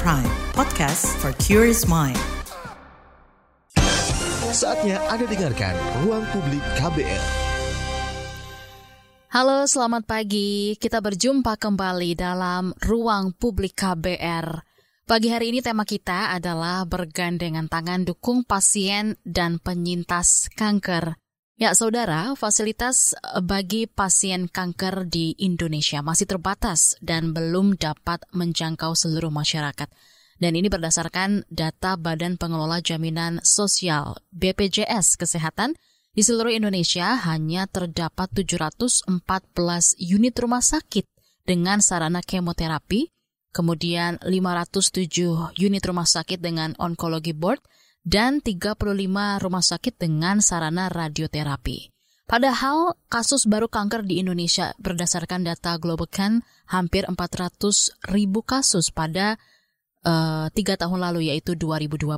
Prime, podcast for curious mind. Saatnya Anda dengarkan Ruang Publik KBR. Halo, selamat pagi. Kita berjumpa kembali dalam Ruang Publik KBR. Pagi hari ini tema kita adalah bergandengan tangan dukung pasien dan penyintas kanker. Ya, saudara, fasilitas bagi pasien kanker di Indonesia masih terbatas dan belum dapat menjangkau seluruh masyarakat. Dan ini berdasarkan data Badan Pengelola Jaminan Sosial BPJS Kesehatan di seluruh Indonesia hanya terdapat 714 unit rumah sakit dengan sarana kemoterapi, kemudian 507 unit rumah sakit dengan onkologi board, dan 35 rumah sakit dengan sarana radioterapi. Padahal kasus baru kanker di Indonesia berdasarkan data Globocan hampir 400 ribu kasus pada uh, tiga tahun lalu yaitu 2020.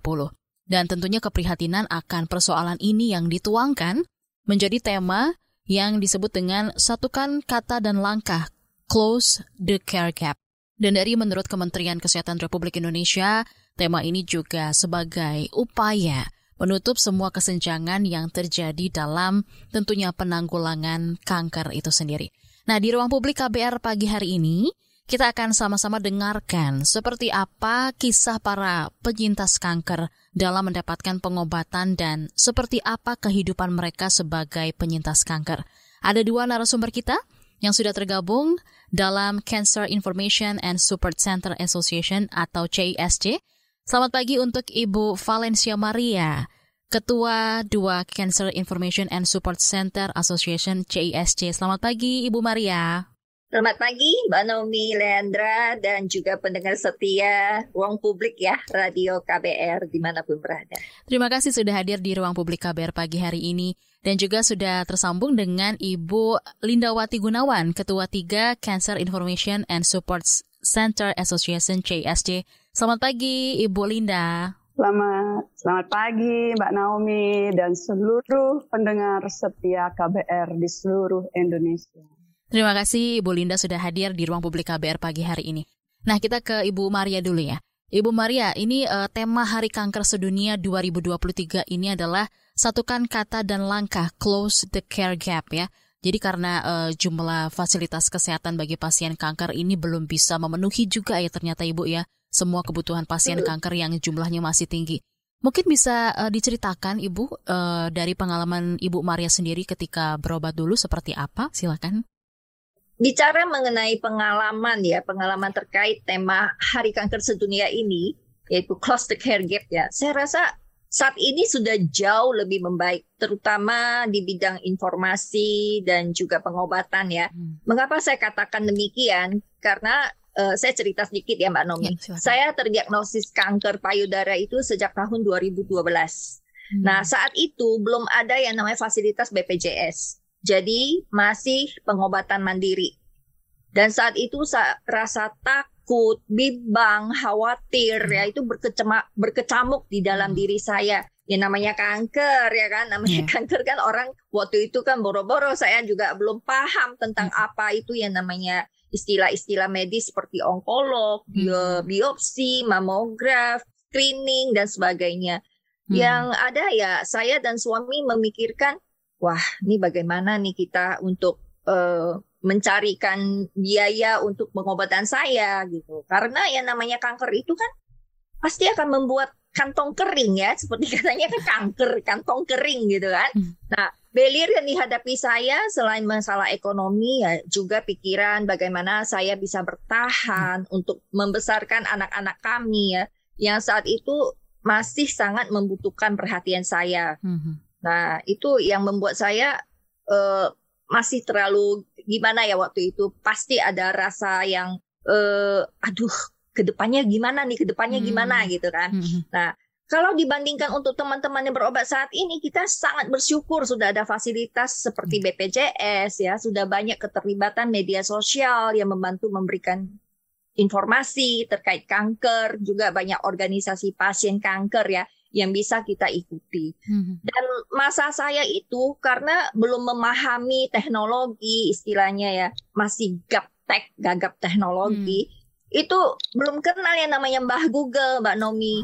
Dan tentunya keprihatinan akan persoalan ini yang dituangkan menjadi tema yang disebut dengan satukan kata dan langkah close the care gap. Dan dari menurut Kementerian Kesehatan Republik Indonesia, tema ini juga sebagai upaya menutup semua kesenjangan yang terjadi dalam tentunya penanggulangan kanker itu sendiri. Nah, di ruang publik KBR pagi hari ini, kita akan sama-sama dengarkan seperti apa kisah para penyintas kanker dalam mendapatkan pengobatan dan seperti apa kehidupan mereka sebagai penyintas kanker. Ada dua narasumber kita yang sudah tergabung dalam Cancer Information and Support Center Association atau CISC. Selamat pagi untuk Ibu Valencia Maria, Ketua dua Cancer Information and Support Center Association CISC. Selamat pagi Ibu Maria. Selamat pagi Mbak Naomi Leandra dan juga pendengar setia Ruang Publik ya, Radio KBR di mana pun berada. Terima kasih sudah hadir di Ruang Publik KBR pagi hari ini dan juga sudah tersambung dengan Ibu Lindawati Gunawan, Ketua 3 Cancer Information and Support Center Association CSD. Selamat pagi Ibu Linda. Selamat, selamat pagi Mbak Naomi dan seluruh pendengar setia KBR di seluruh Indonesia. Terima kasih Ibu Linda sudah hadir di ruang publik KBR pagi hari ini. Nah, kita ke Ibu Maria dulu ya. Ibu Maria, ini uh, tema Hari Kanker Sedunia 2023 ini adalah satukan kata dan langkah close the care gap ya. Jadi karena uh, jumlah fasilitas kesehatan bagi pasien kanker ini belum bisa memenuhi juga ya ternyata Ibu ya semua kebutuhan pasien kanker yang jumlahnya masih tinggi. Mungkin bisa uh, diceritakan Ibu uh, dari pengalaman Ibu Maria sendiri ketika berobat dulu seperti apa? Silakan bicara mengenai pengalaman ya, pengalaman terkait tema Hari Kanker Sedunia ini, yaitu Close the Care Gap ya, saya rasa saat ini sudah jauh lebih membaik, terutama di bidang informasi dan juga pengobatan ya. Hmm. Mengapa saya katakan demikian? Karena uh, saya cerita sedikit ya Mbak Nomi. Ya, saya terdiagnosis kanker payudara itu sejak tahun 2012. Hmm. Nah saat itu belum ada yang namanya fasilitas BPJS. Jadi masih pengobatan mandiri. Dan saat itu rasa takut, bimbang, khawatir ya itu berkecamuk, berkecamuk di dalam hmm. diri saya. Ya namanya kanker ya kan, namanya yeah. kanker kan orang waktu itu kan boro-boro saya juga belum paham tentang hmm. apa itu yang namanya istilah-istilah medis seperti onkolog, hmm. biopsi, mamograf, screening dan sebagainya. Hmm. Yang ada ya saya dan suami memikirkan wah ini bagaimana nih kita untuk uh, mencarikan biaya untuk pengobatan saya gitu. Karena yang namanya kanker itu kan pasti akan membuat kantong kering ya, seperti katanya kan kanker, kantong kering gitu kan. Hmm. Nah, belir yang dihadapi saya selain masalah ekonomi ya juga pikiran bagaimana saya bisa bertahan hmm. untuk membesarkan anak-anak kami ya yang saat itu masih sangat membutuhkan perhatian saya. Hmm. Nah, itu yang membuat saya uh, masih terlalu gimana ya waktu itu. Pasti ada rasa yang uh, aduh, ke depannya gimana nih, ke depannya hmm. gimana gitu kan. Hmm. Nah, kalau dibandingkan untuk teman-teman yang berobat saat ini, kita sangat bersyukur sudah ada fasilitas seperti hmm. BPJS ya, sudah banyak keterlibatan media sosial yang membantu memberikan informasi terkait kanker, juga banyak organisasi pasien kanker ya yang bisa kita ikuti. Hmm. Dan masa saya itu karena belum memahami teknologi istilahnya ya, masih gaptek, gagap teknologi. Hmm. itu belum kenal yang namanya Mbah Google, Mbak Nomi.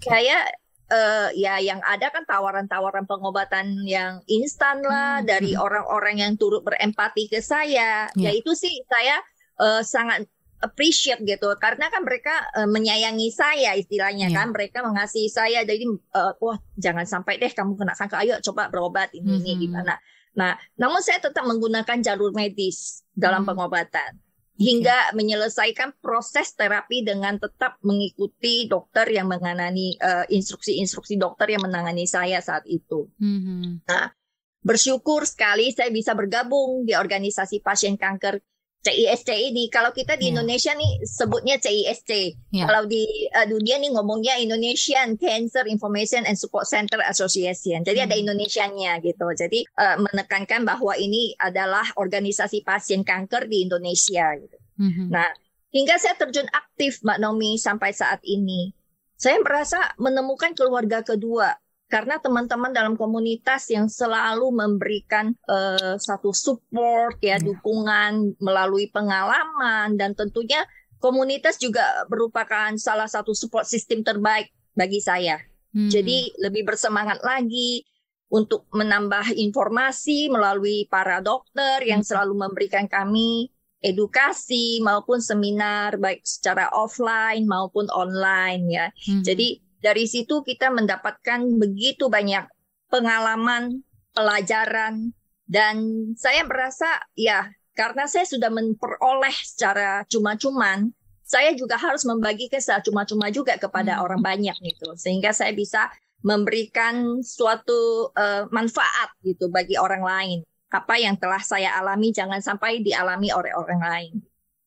Kayak uh, ya yang ada kan tawaran-tawaran pengobatan yang instan lah hmm. dari orang-orang yang turut berempati ke saya. Yeah. Ya itu sih saya uh, sangat appreciate gitu karena kan mereka uh, menyayangi saya istilahnya yeah. kan mereka mengasihi saya jadi uh, wah jangan sampai deh kamu kena kanker ayo coba berobat ini mm -hmm. ini gimana nah namun saya tetap menggunakan jalur medis dalam mm -hmm. pengobatan hingga menyelesaikan proses terapi dengan tetap mengikuti dokter yang menangani uh, instruksi-instruksi dokter yang menangani saya saat itu. Mm-hmm. Nah, bersyukur sekali saya bisa bergabung di organisasi pasien kanker CISC ini. Kalau kita di yeah. Indonesia nih sebutnya CISC. Yeah. Kalau di uh, dunia nih ngomongnya Indonesian Cancer Information and Support Center Association. Jadi mm. ada hmm. Indonesianya gitu. Jadi uh, menekankan bahwa ini adalah organisasi pasien kanker di Indonesia gitu. Mm-hmm. Nah, hingga saya terjun aktif Mbak Nomi sampai saat ini. Saya merasa menemukan keluarga kedua karena teman-teman dalam komunitas yang selalu memberikan uh, satu support ya yeah. dukungan melalui pengalaman dan tentunya komunitas juga merupakan salah satu support sistem terbaik bagi saya. Hmm. Jadi lebih bersemangat lagi untuk menambah informasi melalui para dokter yang hmm. selalu memberikan kami edukasi maupun seminar baik secara offline maupun online ya. Hmm. Jadi dari situ kita mendapatkan begitu banyak pengalaman, pelajaran, dan saya merasa ya karena saya sudah memperoleh secara cuma-cuman, saya juga harus membagi secara cuma-cuma juga kepada hmm. orang banyak gitu, sehingga saya bisa memberikan suatu uh, manfaat gitu bagi orang lain. Apa yang telah saya alami jangan sampai dialami oleh orang lain.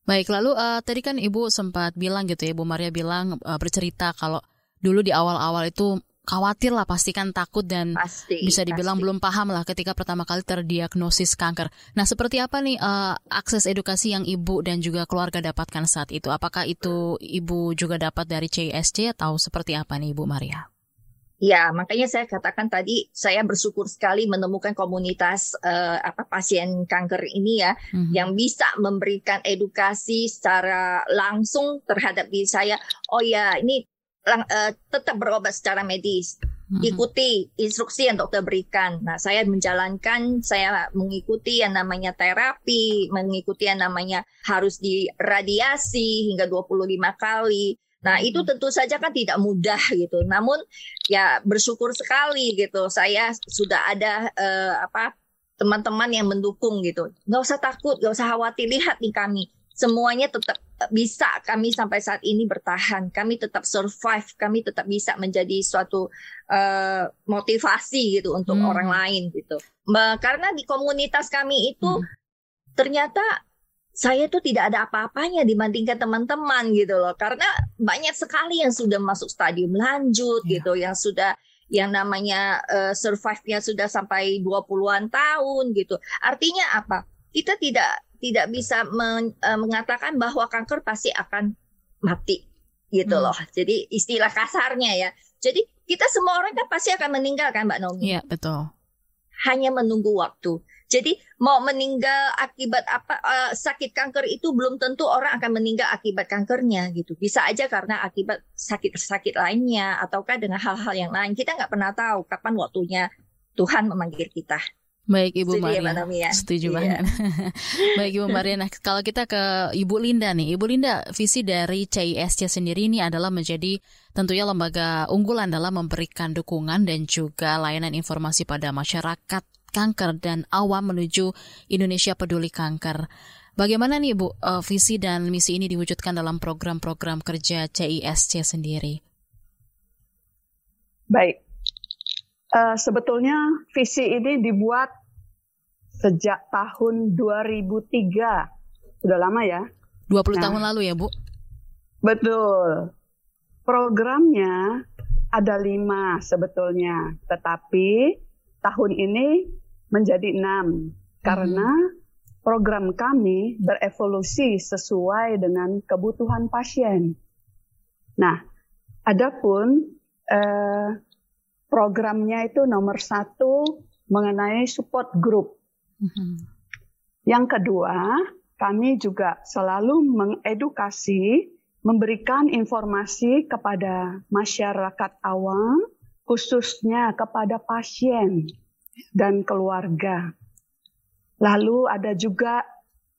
Baik, lalu uh, tadi kan Ibu sempat bilang gitu ya, Bu Maria bilang uh, bercerita kalau dulu di awal-awal itu khawatir lah pastikan takut dan pasti, bisa dibilang pasti. belum paham lah ketika pertama kali terdiagnosis kanker. Nah, seperti apa nih uh, akses edukasi yang ibu dan juga keluarga dapatkan saat itu? Apakah itu ibu juga dapat dari CISC atau seperti apa nih Ibu Maria? Ya, makanya saya katakan tadi saya bersyukur sekali menemukan komunitas uh, apa pasien kanker ini ya mm-hmm. yang bisa memberikan edukasi secara langsung terhadap diri saya. Oh ya, ini uh, tetap berobat secara medis. Mm-hmm. Ikuti instruksi yang dokter berikan. Nah, saya menjalankan, saya mengikuti yang namanya terapi, mengikuti yang namanya harus diradiasi hingga 25 kali. Nah, itu mm-hmm. tentu saja kan tidak mudah gitu. Namun ya bersyukur sekali gitu. Saya sudah ada uh, apa teman-teman yang mendukung gitu. Nggak usah takut, nggak usah khawatir. Lihat nih kami, semuanya tetap bisa kami sampai saat ini bertahan. Kami tetap survive, kami tetap bisa menjadi suatu uh, motivasi gitu untuk hmm. orang lain gitu. Karena di komunitas kami itu hmm. ternyata saya tuh tidak ada apa-apanya dibandingkan teman-teman gitu loh. Karena banyak sekali yang sudah masuk stadium lanjut yeah. gitu, yang sudah yang namanya uh, survive-nya sudah sampai 20-an tahun gitu. Artinya apa? Kita tidak tidak bisa men, uh, mengatakan bahwa kanker pasti akan mati gitu hmm. loh. Jadi istilah kasarnya ya. Jadi kita semua orang kan pasti akan meninggal kan Mbak Nomi? Iya, betul. Hanya menunggu waktu. Jadi mau meninggal akibat apa uh, sakit kanker itu belum tentu orang akan meninggal akibat kankernya gitu. Bisa aja karena akibat sakit-sakit lainnya ataukah dengan hal-hal yang lain. Kita nggak pernah tahu kapan waktunya Tuhan memanggil kita. Baik Ibu Setuju Maria, ya, setuju iya. banget. Baik Ibu Maria, nah kalau kita ke Ibu Linda nih, Ibu Linda, visi dari CISC sendiri ini adalah menjadi tentunya lembaga unggulan dalam memberikan dukungan dan juga layanan informasi pada masyarakat kanker dan awam menuju Indonesia peduli kanker. Bagaimana nih Bu uh, visi dan misi ini diwujudkan dalam program-program kerja CISC sendiri? Baik, Uh, sebetulnya visi ini dibuat sejak tahun 2003. Sudah lama ya. 20 nah, tahun lalu ya, Bu? Betul. Programnya ada lima sebetulnya, tetapi tahun ini menjadi enam hmm. karena program kami berevolusi sesuai dengan kebutuhan pasien. Nah, adapun eh, programnya itu nomor satu mengenai support group. Mm-hmm. Yang kedua, kami juga selalu mengedukasi memberikan informasi kepada masyarakat awam, khususnya kepada pasien dan keluarga. Lalu ada juga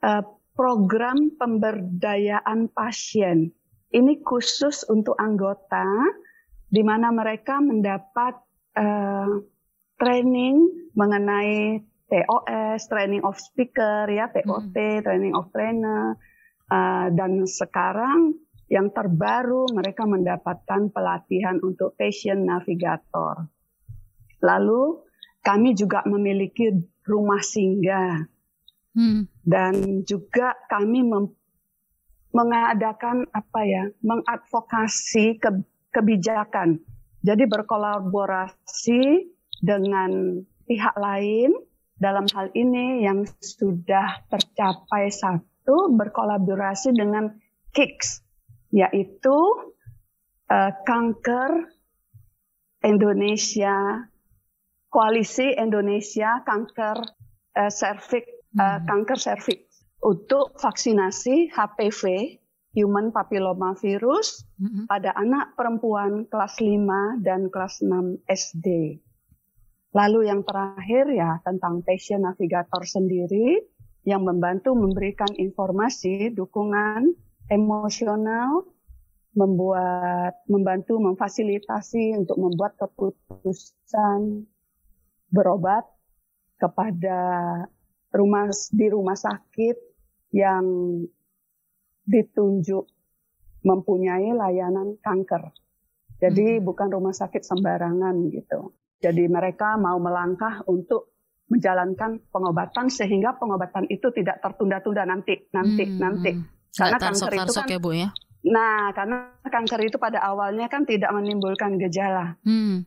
uh, program pemberdayaan pasien. Ini khusus untuk anggota, di mana mereka mendapat uh, training mengenai TOS, training of speaker, ya TOT, hmm. training of trainer, uh, dan sekarang yang terbaru mereka mendapatkan pelatihan untuk patient navigator. Lalu kami juga memiliki rumah singgah hmm. dan juga kami mengadakan apa ya mengadvokasi ke kebijakan. Jadi berkolaborasi dengan pihak lain dalam hal ini yang sudah tercapai satu berkolaborasi dengan KICS yaitu uh, kanker Indonesia, koalisi Indonesia kanker uh, serviks, uh, kanker serviks untuk vaksinasi HPV human papilloma virus mm-hmm. pada anak perempuan kelas 5 dan kelas 6 SD. Lalu yang terakhir ya tentang patient navigator sendiri yang membantu memberikan informasi, dukungan, emosional, membuat membantu memfasilitasi untuk membuat keputusan berobat kepada rumah di rumah sakit yang ditunjuk mempunyai layanan kanker. Jadi hmm. bukan rumah sakit sembarangan gitu. Jadi mereka mau melangkah untuk menjalankan pengobatan sehingga pengobatan itu tidak tertunda-tunda nanti, nanti, hmm. nanti. Karena kanker itu kan, ya Bu ya? Nah, karena kanker itu pada awalnya kan tidak menimbulkan gejala. Hmm.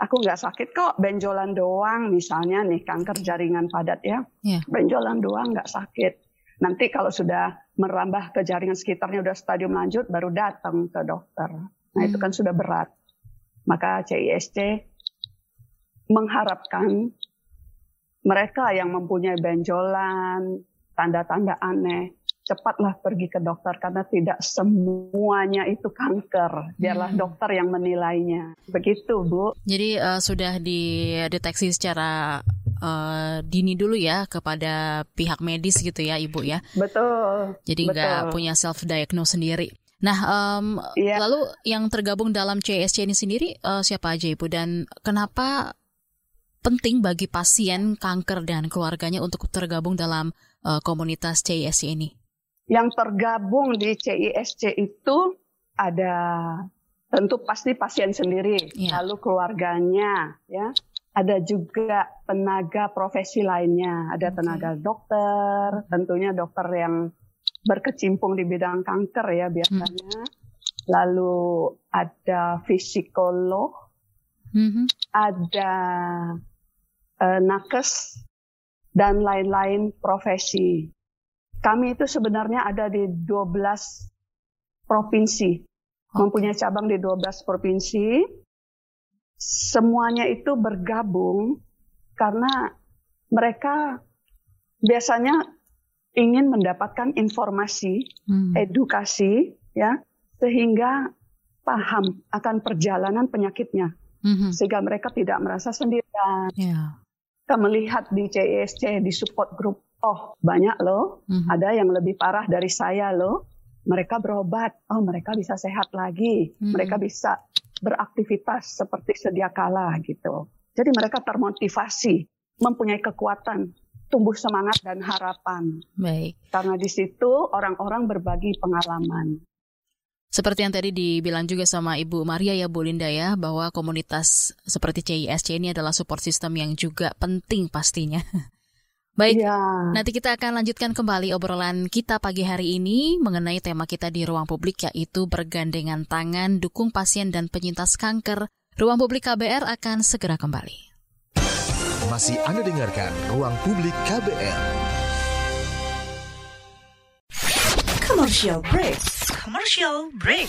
Aku nggak sakit kok, benjolan doang misalnya nih kanker jaringan padat ya. Yeah. Benjolan doang nggak sakit. Nanti kalau sudah merambah ke jaringan sekitarnya udah stadium lanjut, baru datang ke dokter. Nah hmm. itu kan sudah berat. Maka CISC mengharapkan mereka yang mempunyai benjolan, tanda-tanda aneh, cepatlah pergi ke dokter karena tidak semuanya itu kanker. Biarlah hmm. dokter yang menilainya. Begitu, Bu. Jadi uh, sudah dideteksi secara uh, dini dulu ya kepada pihak medis gitu ya, Ibu ya. Betul. Jadi nggak punya self diagnose sendiri. Nah, um, ya. lalu yang tergabung dalam CSC ini sendiri uh, siapa aja Ibu dan kenapa penting bagi pasien kanker dan keluarganya untuk tergabung dalam uh, komunitas CISC ini? Yang tergabung di CISC itu ada tentu pasti pasien sendiri, ya. lalu keluarganya, ya. Ada juga tenaga profesi lainnya, ada tenaga dokter, tentunya dokter yang berkecimpung di bidang kanker ya biasanya. Hmm. Lalu ada psikolog, hmm. ada uh, nakes dan lain-lain profesi. Kami itu sebenarnya ada di 12 provinsi, okay. mempunyai cabang di 12 provinsi. Semuanya itu bergabung karena mereka biasanya ingin mendapatkan informasi, hmm. edukasi, ya, sehingga paham akan perjalanan penyakitnya, hmm. sehingga mereka tidak merasa sendirian. Yeah. Kita melihat di CISC di support group oh banyak loh, mm-hmm. ada yang lebih parah dari saya loh. Mereka berobat, oh mereka bisa sehat lagi, mm-hmm. mereka bisa beraktivitas seperti sedia kala gitu. Jadi mereka termotivasi, mempunyai kekuatan, tumbuh semangat dan harapan. Baik. Karena di situ orang-orang berbagi pengalaman. Seperti yang tadi dibilang juga sama Ibu Maria ya Bu Linda ya, bahwa komunitas seperti CISC ini adalah support system yang juga penting pastinya. Baik, ya. nanti kita akan lanjutkan kembali obrolan kita pagi hari ini mengenai tema kita di ruang publik yaitu bergandengan tangan dukung pasien dan penyintas kanker. Ruang Publik KBR akan segera kembali. Masih Anda dengarkan Ruang Publik KBR. Commercial break. Commercial break.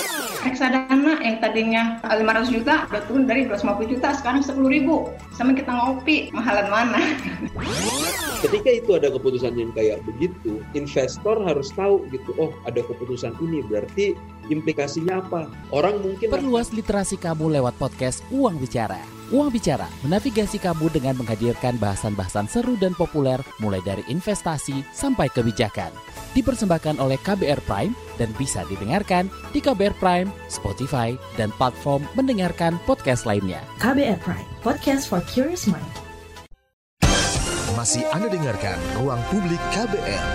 reksadana yang tadinya 500 juta udah turun dari 250 juta sekarang 10 ribu. Sama kita ngopi mahalan mana ketika itu ada keputusan yang kayak begitu investor harus tahu gitu oh ada keputusan ini berarti implikasinya apa orang mungkin perluas literasi kamu lewat podcast Uang Bicara Uang Bicara menavigasi kamu dengan menghadirkan bahasan-bahasan seru dan populer mulai dari investasi sampai kebijakan. Dipersembahkan oleh KBR Prime dan bisa didengarkan di KBR Prime, Spotify, dan platform mendengarkan podcast lainnya. KBR Prime, podcast for curious mind. Masih Anda dengarkan Ruang Publik KBR.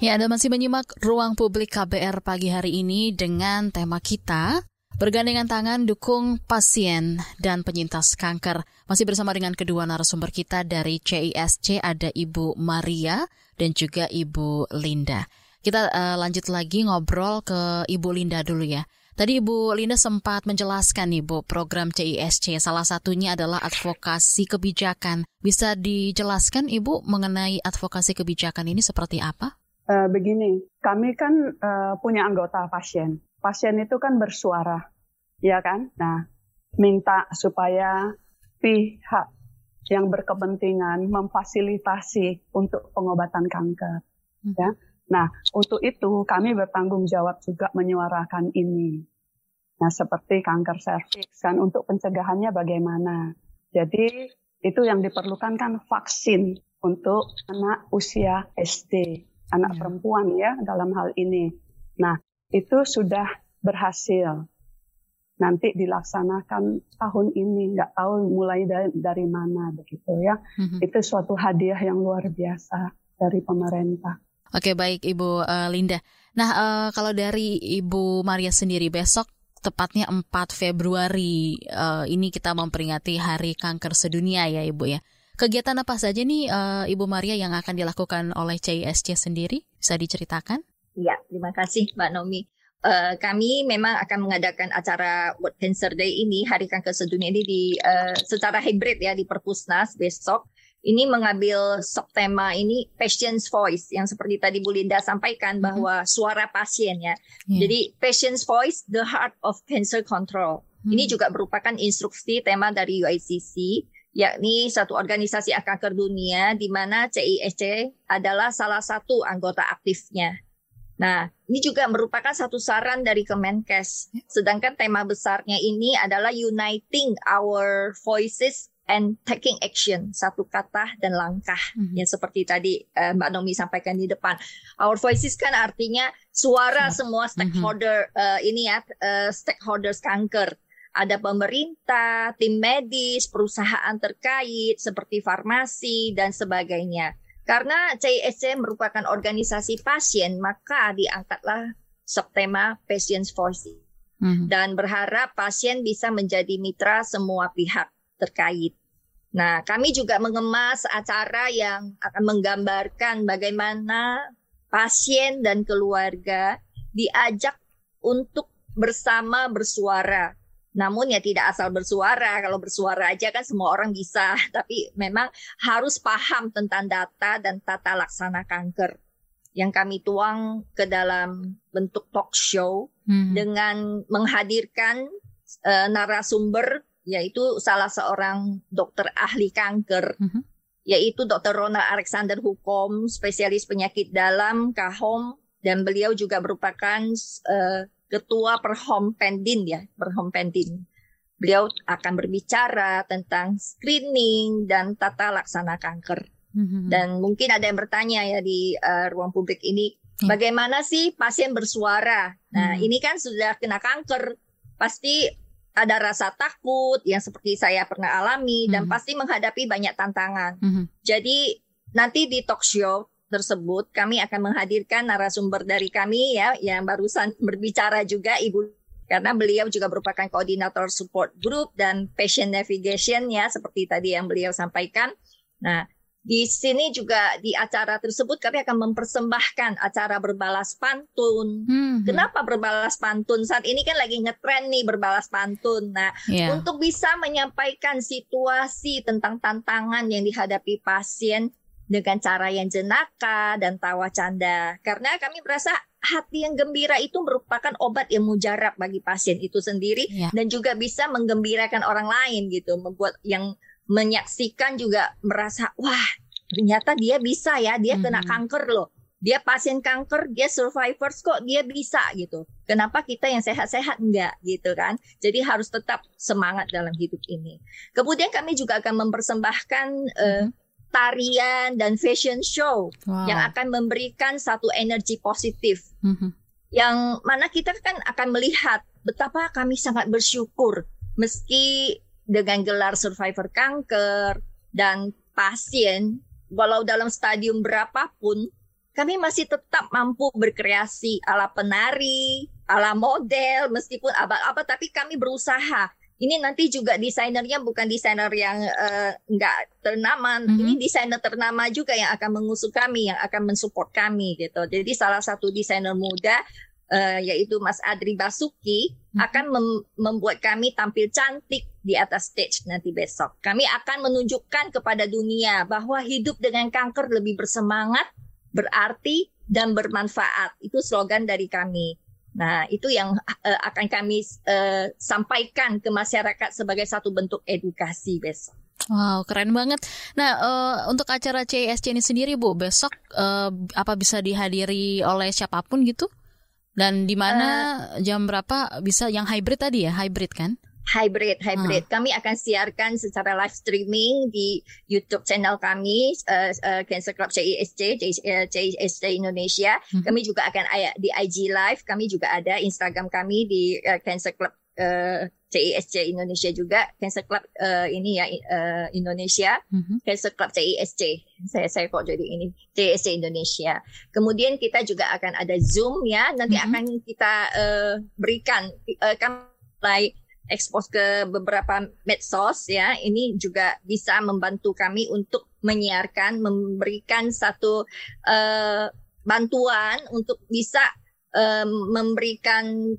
Ya, Anda masih menyimak Ruang Publik KBR pagi hari ini dengan tema kita Bergandengan tangan dukung pasien dan penyintas kanker. Masih bersama dengan kedua narasumber kita dari CISC ada Ibu Maria dan juga Ibu Linda. Kita uh, lanjut lagi ngobrol ke Ibu Linda dulu ya. Tadi Ibu Linda sempat menjelaskan Ibu program CISC salah satunya adalah advokasi kebijakan. Bisa dijelaskan Ibu mengenai advokasi kebijakan ini seperti apa? Uh, begini, kami kan uh, punya anggota pasien pasien itu kan bersuara, ya kan? Nah, minta supaya pihak yang berkepentingan memfasilitasi untuk pengobatan kanker, hmm. ya. Nah, untuk itu kami bertanggung jawab juga menyuarakan ini. Nah, seperti kanker serviks kan untuk pencegahannya bagaimana. Jadi itu yang diperlukan kan vaksin untuk anak usia SD, anak ya. perempuan ya dalam hal ini. Nah, itu sudah berhasil. Nanti dilaksanakan tahun ini, nggak tahu mulai dari, dari mana begitu ya. Mm-hmm. Itu suatu hadiah yang luar biasa dari pemerintah. Oke baik Ibu uh, Linda. Nah uh, kalau dari Ibu Maria sendiri besok tepatnya 4 Februari uh, ini kita memperingati Hari Kanker Sedunia ya Ibu ya. Kegiatan apa saja nih uh, Ibu Maria yang akan dilakukan oleh CISC sendiri? Bisa diceritakan? Iya, terima kasih Mbak Nomi. Uh, kami memang akan mengadakan acara World Cancer Day ini, Hari Kanker Sedunia ini di uh, secara hybrid ya di Perpusnas besok. Ini mengambil subtema ini patient's voice yang seperti tadi Bu Linda sampaikan mm-hmm. bahwa suara pasien ya. Yeah. Jadi patient's voice, the heart of cancer control. Mm-hmm. Ini juga merupakan instruksi tema dari UICC yakni satu organisasi kanker dunia di mana CISC adalah salah satu anggota aktifnya. Nah, ini juga merupakan satu saran dari Kemenkes. Sedangkan tema besarnya ini adalah uniting our voices and taking action. Satu kata dan langkah. Mm-hmm. Yang seperti tadi uh, Mbak Nomi sampaikan di depan. Our voices kan artinya suara yeah. semua stakeholder mm-hmm. uh, ini ya, uh, stakeholders kanker. Ada pemerintah, tim medis, perusahaan terkait seperti farmasi dan sebagainya. Karena CISC merupakan organisasi pasien, maka diangkatlah subtema Patients Voice. Hmm. Dan berharap pasien bisa menjadi mitra semua pihak terkait. Nah, kami juga mengemas acara yang akan menggambarkan bagaimana pasien dan keluarga diajak untuk bersama bersuara namun ya tidak asal bersuara. Kalau bersuara aja kan semua orang bisa, tapi memang harus paham tentang data dan tata laksana kanker yang kami tuang ke dalam bentuk talk show hmm. dengan menghadirkan uh, narasumber yaitu salah seorang dokter ahli kanker hmm. yaitu Dr. Ronald Alexander Hukom, spesialis penyakit dalam Kahom dan beliau juga merupakan uh, ketua Perhom Pendin ya, Perhom Pendin. Beliau akan berbicara tentang screening dan tata laksana kanker. Mm-hmm. Dan mungkin ada yang bertanya ya di uh, ruang publik ini, mm. bagaimana sih pasien bersuara? Nah, mm. ini kan sudah kena kanker, pasti ada rasa takut yang seperti saya pernah alami dan mm-hmm. pasti menghadapi banyak tantangan. Mm-hmm. Jadi nanti di talk show tersebut kami akan menghadirkan narasumber dari kami ya yang barusan berbicara juga Ibu karena beliau juga merupakan koordinator support group dan patient navigation ya seperti tadi yang beliau sampaikan. Nah, di sini juga di acara tersebut kami akan mempersembahkan acara berbalas pantun. Hmm. Kenapa berbalas pantun? Saat ini kan lagi ngetren nih berbalas pantun. Nah, yeah. untuk bisa menyampaikan situasi tentang tantangan yang dihadapi pasien dengan cara yang jenaka dan tawa canda. Karena kami merasa hati yang gembira itu merupakan obat yang mujarab bagi pasien itu sendiri yeah. dan juga bisa menggembirakan orang lain gitu, membuat yang menyaksikan juga merasa wah ternyata dia bisa ya dia kena mm -hmm. kanker loh dia pasien kanker dia survivors kok dia bisa gitu kenapa kita yang sehat-sehat enggak gitu kan jadi harus tetap semangat dalam hidup ini kemudian kami juga akan mempersembahkan -hmm. uh, tarian dan fashion show wow. yang akan memberikan satu energi positif mm -hmm. yang mana kita kan akan melihat betapa kami sangat bersyukur meski dengan gelar survivor kanker dan pasien, walau dalam stadium berapapun, kami masih tetap mampu berkreasi ala penari, ala model, meskipun apa-apa, tapi kami berusaha. Ini nanti juga desainernya bukan desainer yang uh, nggak ternama, mm -hmm. ini desainer ternama juga yang akan mengusung kami, yang akan mensupport kami gitu. Jadi salah satu desainer muda uh, yaitu Mas Adri Basuki hmm. akan mem membuat kami tampil cantik di atas stage nanti besok. Kami akan menunjukkan kepada dunia bahwa hidup dengan kanker lebih bersemangat, berarti dan bermanfaat. Itu slogan dari kami. Nah, itu yang uh, akan kami uh, sampaikan ke masyarakat sebagai satu bentuk edukasi besok. Wow, keren banget. Nah, uh, untuk acara CISC ini sendiri, Bu, besok uh, apa bisa dihadiri oleh siapa pun gitu? Dan di mana uh, jam berapa bisa yang hybrid tadi ya, hybrid kan? Hybrid, hybrid. Uh. Kami akan siarkan secara live streaming di YouTube channel kami, uh, uh, Cancer Club CISC, CISC Indonesia. Uh mhm. -huh. Kami juga akan di IG Live. Kami juga ada Instagram kami di uh, Cancer Club uh, CISC Indonesia juga Cancer Club uh, ini ya uh, Indonesia mm-hmm. Cancer Club CISC saya saya kok jadi ini CISC Indonesia kemudian kita juga akan ada Zoom ya nanti mm-hmm. akan kita uh, berikan uh, kami mulai ekspos ke beberapa medsos ya ini juga bisa membantu kami untuk menyiarkan memberikan satu uh, bantuan untuk bisa uh, memberikan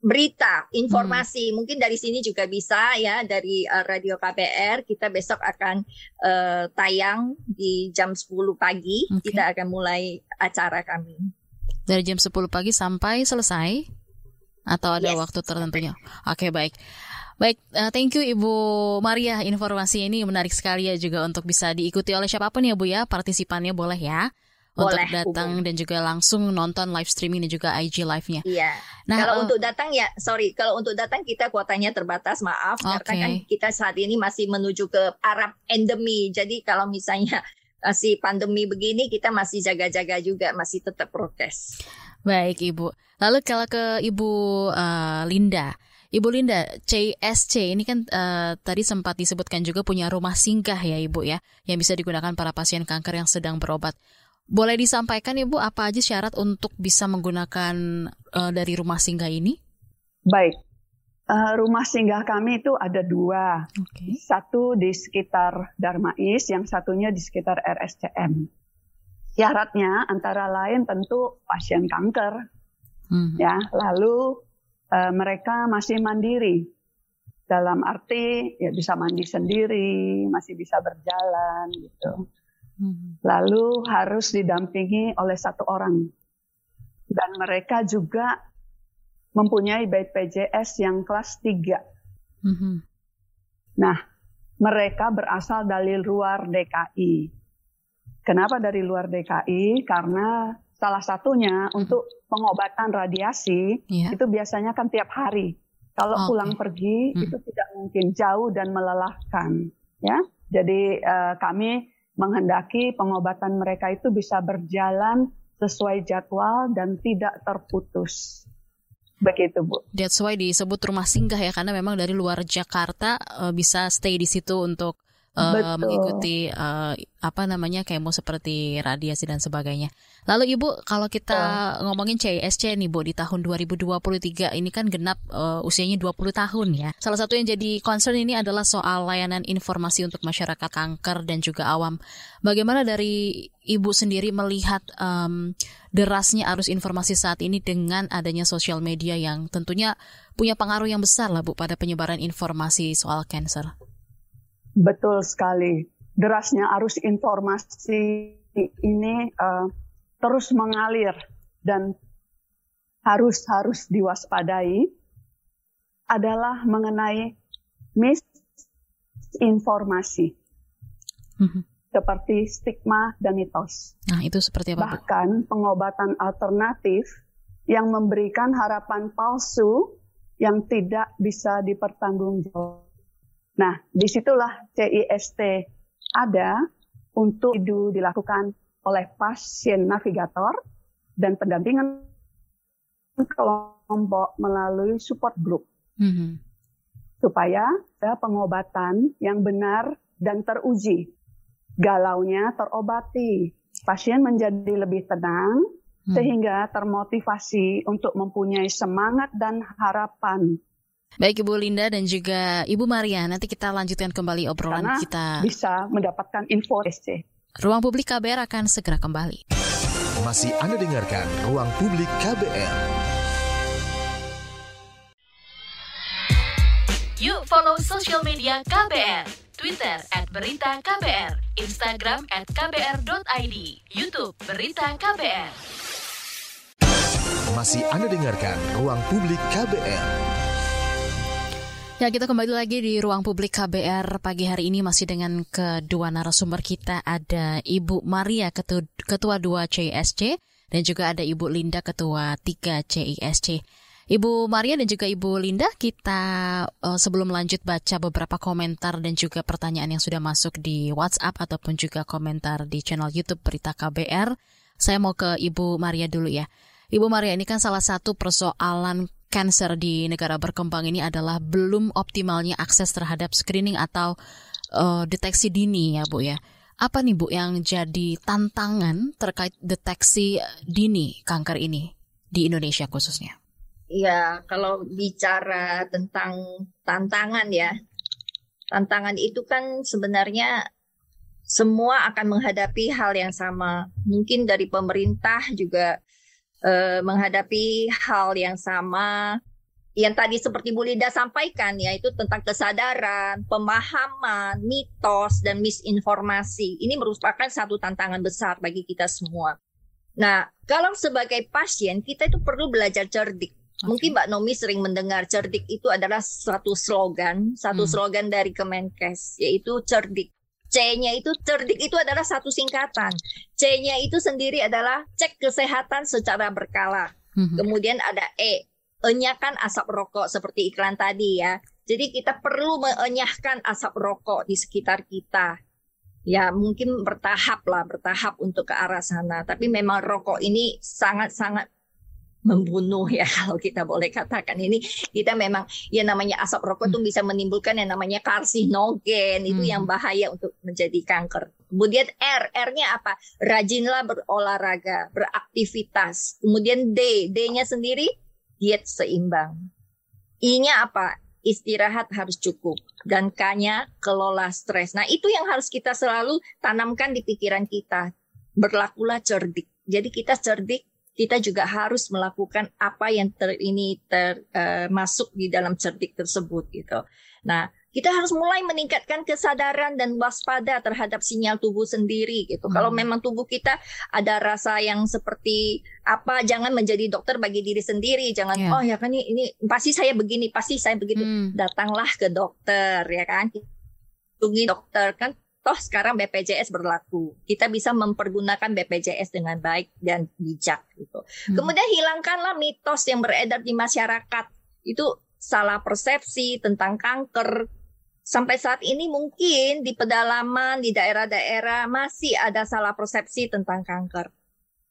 berita, informasi. Hmm. Mungkin dari sini juga bisa ya dari uh, Radio KPR kita besok akan uh, tayang di jam 10 pagi. Okay. Kita akan mulai acara kami. Dari jam 10 pagi sampai selesai atau ada yes. waktu tertentunya? Oke, okay, baik. Baik, uh, thank you Ibu Maria. Informasi ini menarik sekali ya juga untuk bisa diikuti oleh siapa pun ya Bu ya. Partisipannya boleh ya. Boleh, untuk datang hubung. dan juga langsung nonton live streaming dan juga IG live-nya. Iya. Nah, kalau uh, untuk datang ya, sorry, kalau untuk datang kita kuotanya terbatas, maaf, okay. karena kan kita saat ini masih menuju ke Arab endemi. Jadi kalau misalnya masih pandemi begini, kita masih jaga-jaga juga, masih tetap protes. Baik, Ibu. Lalu kalau ke Ibu uh, Linda. Ibu Linda, CSC ini kan uh, tadi sempat disebutkan juga punya rumah singgah ya Ibu ya, yang bisa digunakan para pasien kanker yang sedang berobat. Boleh disampaikan Ibu apa aja syarat untuk bisa menggunakan uh, dari rumah singgah ini? Baik, uh, rumah singgah kami itu ada dua. Okay. Satu di sekitar Darmais, yang satunya di sekitar RSCM. Syaratnya antara lain tentu pasien kanker, hmm. ya. Lalu uh, mereka masih mandiri dalam arti ya bisa mandi sendiri, masih bisa berjalan gitu. Hmm. Lalu harus didampingi oleh satu orang. Dan mereka juga mempunyai BPJS yang kelas 3. Hmm. Nah, mereka berasal dari luar DKI. Kenapa dari luar DKI? Karena salah satunya untuk pengobatan radiasi yeah. itu biasanya kan tiap hari. Kalau okay. pulang pergi hmm. itu tidak mungkin jauh dan melelahkan, ya. Jadi uh, kami menghendaki pengobatan mereka itu bisa berjalan sesuai jadwal dan tidak terputus. Begitu, Bu. That's why disebut rumah singgah ya karena memang dari luar Jakarta uh, bisa stay di situ untuk uh, mengikuti uh, apa namanya kemo seperti radiasi dan sebagainya. Lalu Ibu kalau kita oh. ngomongin CISC nih Bu di tahun 2023 ini kan genap uh, usianya 20 tahun ya. Salah satu yang jadi concern ini adalah soal layanan informasi untuk masyarakat kanker dan juga awam. Bagaimana dari Ibu sendiri melihat um, derasnya arus informasi saat ini dengan adanya sosial media yang tentunya punya pengaruh yang besar lah Bu pada penyebaran informasi soal cancer? Betul sekali. Derasnya arus informasi ini uh, terus mengalir dan harus harus diwaspadai adalah mengenai misinformasi. Mm-hmm. Seperti stigma dan mitos. Nah, itu seperti apa? Bahkan pengobatan alternatif yang memberikan harapan palsu yang tidak bisa dipertanggungjawabkan Nah, di situlah CIST ada untuk itu dilakukan oleh pasien navigator dan pendampingan kelompok melalui support group. Mm-hmm. Supaya ada pengobatan yang benar dan teruji. Galaunya terobati. Pasien menjadi lebih tenang hmm. sehingga termotivasi untuk mempunyai semangat dan harapan Baik Ibu Linda dan juga Ibu Maria, nanti kita lanjutkan kembali obrolan Karena kita. bisa mendapatkan info SC. Ruang Publik KBR akan segera kembali. Masih Anda dengarkan Ruang Publik KBR. Yuk follow social media KBR. Twitter at Berita KBR, Instagram at KBR.id, Youtube Berita KBR. Masih Anda dengarkan Ruang Publik KBR. Ya, kita kembali lagi di ruang publik KBR pagi hari ini masih dengan kedua narasumber kita ada Ibu Maria Ketua, Ketua 2 CISC dan juga ada Ibu Linda Ketua 3 CISC. Ibu Maria dan juga Ibu Linda, kita uh, sebelum lanjut baca beberapa komentar dan juga pertanyaan yang sudah masuk di WhatsApp ataupun juga komentar di channel YouTube Berita KBR, saya mau ke Ibu Maria dulu ya. Ibu Maria ini kan salah satu persoalan cancer di negara berkembang ini adalah belum optimalnya akses terhadap screening atau uh, deteksi dini ya Bu ya. Apa nih Bu yang jadi tantangan terkait deteksi dini kanker ini di Indonesia khususnya? Ya, kalau bicara tentang tantangan ya, tantangan itu kan sebenarnya semua akan menghadapi hal yang sama. Mungkin dari pemerintah juga eh, menghadapi hal yang sama yang tadi seperti Bu Linda sampaikan yaitu tentang kesadaran, pemahaman, mitos dan misinformasi. Ini merupakan satu tantangan besar bagi kita semua. Nah, kalau sebagai pasien kita itu perlu belajar cerdik. Okay. Mungkin Mbak Nomi sering mendengar cerdik itu adalah satu slogan, satu hmm. slogan dari Kemenkes yaitu cerdik. C-nya itu cerdik itu adalah satu singkatan. C-nya itu sendiri adalah cek kesehatan secara berkala. Mm-hmm. Kemudian ada E, enyahkan asap rokok seperti iklan tadi ya. Jadi kita perlu mengenyahkan asap rokok di sekitar kita. Ya mungkin bertahap lah, bertahap untuk ke arah sana. Tapi memang rokok ini sangat-sangat membunuh ya kalau kita boleh katakan ini kita memang ya namanya asap rokok itu hmm. bisa menimbulkan yang namanya karsinogen itu yang hmm. bahaya untuk menjadi kanker. Kemudian R, R-nya apa? Rajinlah berolahraga, beraktivitas. Kemudian D, D-nya sendiri diet seimbang. I-nya apa? Istirahat harus cukup dan K-nya kelola stres. Nah, itu yang harus kita selalu tanamkan di pikiran kita. Berlakulah cerdik. Jadi kita cerdik kita juga harus melakukan apa yang ter, ini termasuk eh, uh, di dalam cerdik tersebut gitu. Nah, kita harus mulai meningkatkan kesadaran dan waspada terhadap sinyal tubuh sendiri gitu. Hmm. Kalau memang tubuh kita ada rasa yang seperti apa, jangan menjadi dokter bagi diri sendiri. Jangan yeah. oh ya kan ini, ini pasti saya begini, pasti saya begitu. Hmm. Datanglah ke dokter ya kan. Tunggu dokter kan toh sekarang BPJS berlaku. Kita bisa mempergunakan BPJS dengan baik dan bijak gitu. Hmm. Kemudian hilangkanlah mitos yang beredar di masyarakat. Itu salah persepsi tentang kanker. Sampai saat ini mungkin di pedalaman di daerah-daerah masih ada salah persepsi tentang kanker.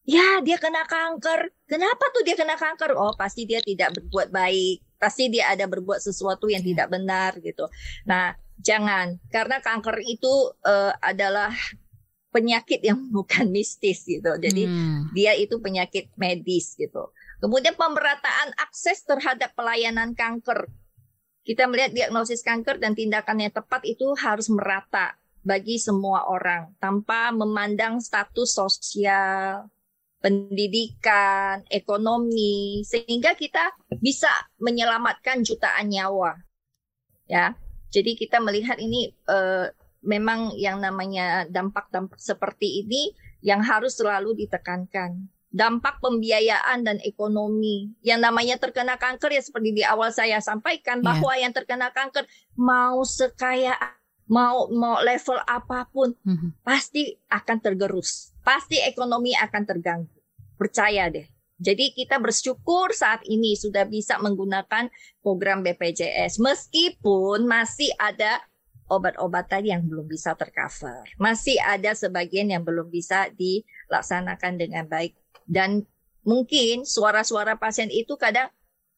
Ya, dia kena kanker. Kenapa tuh dia kena kanker? Oh, pasti dia tidak berbuat baik. Pasti dia ada berbuat sesuatu yang tidak benar gitu. Nah, jangan karena kanker itu uh, adalah penyakit yang bukan mistis gitu. Jadi hmm. dia itu penyakit medis gitu. Kemudian pemerataan akses terhadap pelayanan kanker. Kita melihat diagnosis kanker dan tindakan yang tepat itu harus merata bagi semua orang tanpa memandang status sosial, pendidikan, ekonomi sehingga kita bisa menyelamatkan jutaan nyawa. Ya. Jadi kita melihat ini uh, memang yang namanya dampak-dampak seperti ini yang harus selalu ditekankan. Dampak pembiayaan dan ekonomi. Yang namanya terkena kanker ya seperti di awal saya sampaikan yeah. bahwa yang terkena kanker mau sekaya mau mau level apa pun mm-hmm. pasti akan tergerus. Pasti ekonomi akan terganggu. Percaya deh. Jadi kita bersyukur saat ini sudah bisa menggunakan program BPJS meskipun masih ada obat-obatan yang belum bisa tercover. Masih ada sebagian yang belum bisa dilaksanakan dengan baik dan mungkin suara-suara pasien itu kadang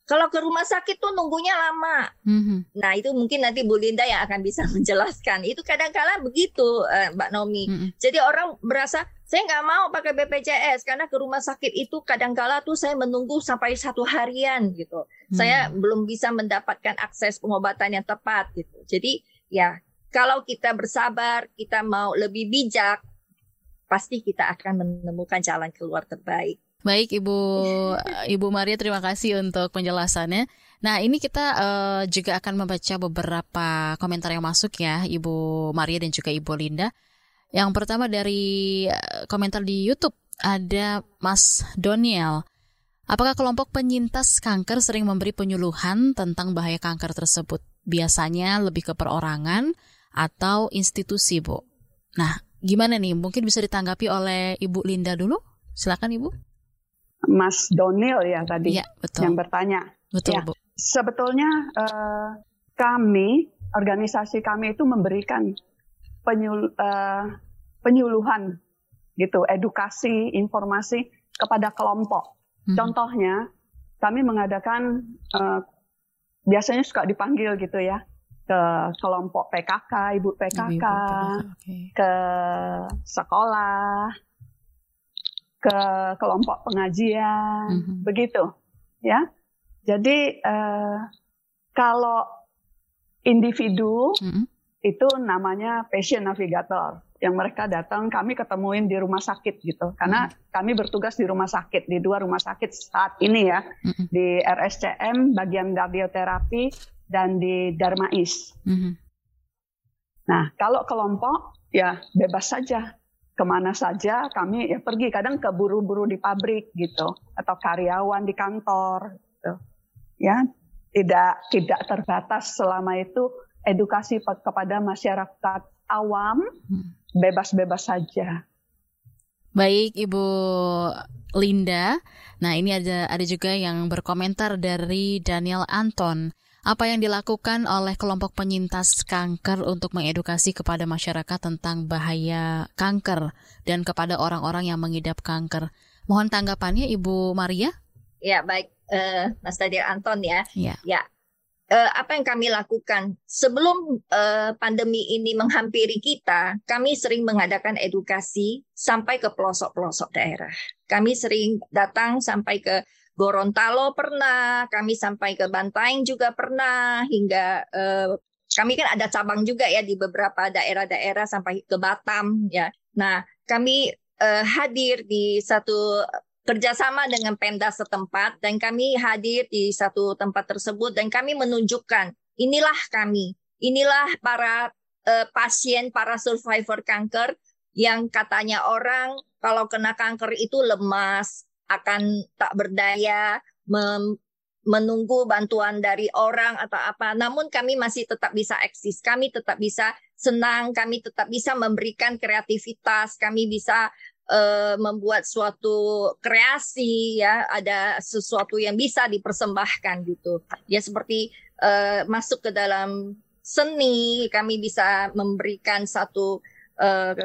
kalau ke rumah sakit tuh nunggunya lama. Mm-hmm. Nah itu mungkin nanti Bu Linda yang akan bisa menjelaskan. Itu kadang-kala begitu uh, Mbak Nomi. Mm-hmm. Jadi orang berasa saya nggak mau pakai BPJS karena ke rumah sakit itu kadang-kala tuh saya menunggu sampai satu harian gitu. Mm-hmm. Saya belum bisa mendapatkan akses pengobatan yang tepat gitu. Jadi ya kalau kita bersabar, kita mau lebih bijak, pasti kita akan menemukan jalan keluar terbaik. Baik Ibu Ibu Maria terima kasih untuk penjelasannya. Nah ini kita uh, juga akan membaca beberapa komentar yang masuk ya Ibu Maria dan juga Ibu Linda. Yang pertama dari uh, komentar di YouTube ada Mas Doniel. Apakah kelompok penyintas kanker sering memberi penyuluhan tentang bahaya kanker tersebut? Biasanya lebih ke perorangan atau institusi, Bu. Nah, gimana nih? Mungkin bisa ditanggapi oleh Ibu Linda dulu? Silakan Ibu. Mas Donil ya tadi ya, betul. yang bertanya. Betul, ya, Bu. Sebetulnya uh, kami organisasi kami itu memberikan penyul, uh, penyuluhan gitu, edukasi, informasi kepada kelompok. Hmm. Contohnya kami mengadakan uh, biasanya suka dipanggil gitu ya ke kelompok PKK, ibu PKK, ibu, okay. ke sekolah, ke kelompok pengajian, mm-hmm. begitu, ya. Jadi uh, kalau individu mm-hmm. itu namanya patient navigator, yang mereka datang kami ketemuin di rumah sakit gitu, karena mm-hmm. kami bertugas di rumah sakit di dua rumah sakit saat ini ya, mm-hmm. di RSCM bagian radioterapi dan di Darmais. Mm-hmm. Nah kalau kelompok ya bebas saja ke mana saja kami ya pergi kadang ke buru-buru di pabrik gitu atau karyawan di kantor gitu. ya tidak tidak terbatas selama itu edukasi kepada masyarakat awam hmm. bebas-bebas saja baik ibu Linda nah ini ada ada juga yang berkomentar dari Daniel Anton apa yang dilakukan oleh kelompok penyintas kanker untuk mengedukasi kepada masyarakat tentang bahaya kanker dan kepada orang-orang yang mengidap kanker. Mohon tanggapannya Ibu Maria. Ya, baik uh, Mas Tadir Anton ya. Ya. ya. Uh, apa yang kami lakukan sebelum uh, pandemi ini menghampiri kita, kami sering mengadakan edukasi sampai ke pelosok-pelosok daerah. Kami sering datang sampai ke Gorontalo pernah, kami sampai ke Bantaeng juga pernah, hingga eh, kami kan ada cabang juga ya di beberapa daerah-daerah sampai ke Batam ya. Nah, kami eh, hadir di satu kerjasama dengan Pemda setempat dan kami hadir di satu tempat tersebut dan kami menunjukkan inilah kami, inilah para eh, pasien, para survivor kanker yang katanya orang kalau kena kanker itu lemas, akan tak berdaya menunggu bantuan dari orang atau apa. Namun kami masih tetap bisa eksis, kami tetap bisa senang, kami tetap bisa memberikan kreativitas, kami bisa uh, membuat suatu kreasi ya, ada sesuatu yang bisa dipersembahkan gitu. Ya seperti uh, masuk ke dalam seni, kami bisa memberikan satu uh,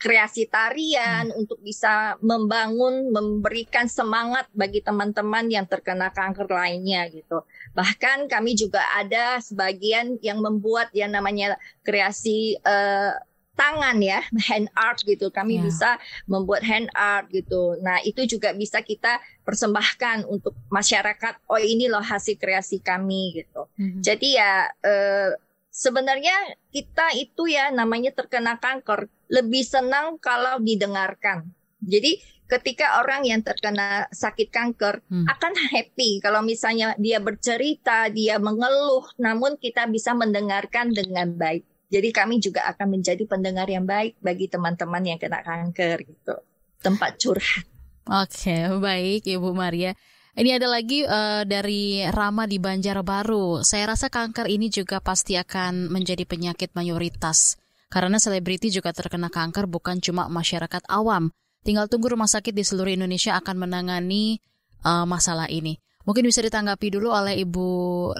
kreasi tarian, hmm. untuk bisa membangun, memberikan semangat bagi teman-teman yang terkena kanker lainnya gitu. Bahkan kami juga ada sebagian yang membuat yang namanya kreasi uh, tangan ya, hand art gitu. Kami yeah. bisa membuat hand art gitu. Nah, itu juga bisa kita persembahkan untuk masyarakat. Oh, ini loh hasil kreasi kami gitu. Mm-hmm. Jadi ya uh, sebenarnya kita itu ya namanya terkena kanker lebih senang kalau didengarkan. Jadi ketika orang yang terkena sakit kanker hmm. akan happy kalau misalnya dia bercerita, dia mengeluh, namun kita bisa mendengarkan dengan baik. Jadi kami juga akan menjadi pendengar yang baik bagi teman-teman yang kena kanker gitu. Tempat curhat. Oke, baik Ibu Maria. Ini ada lagi uh, dari Rama di Banjarbaru. Saya rasa kanker ini juga pasti akan menjadi penyakit mayoritas karena selebriti juga terkena kanker bukan cuma masyarakat awam. Tinggal tunggu rumah sakit di seluruh Indonesia akan menangani uh, masalah ini. Mungkin bisa ditanggapi dulu oleh Ibu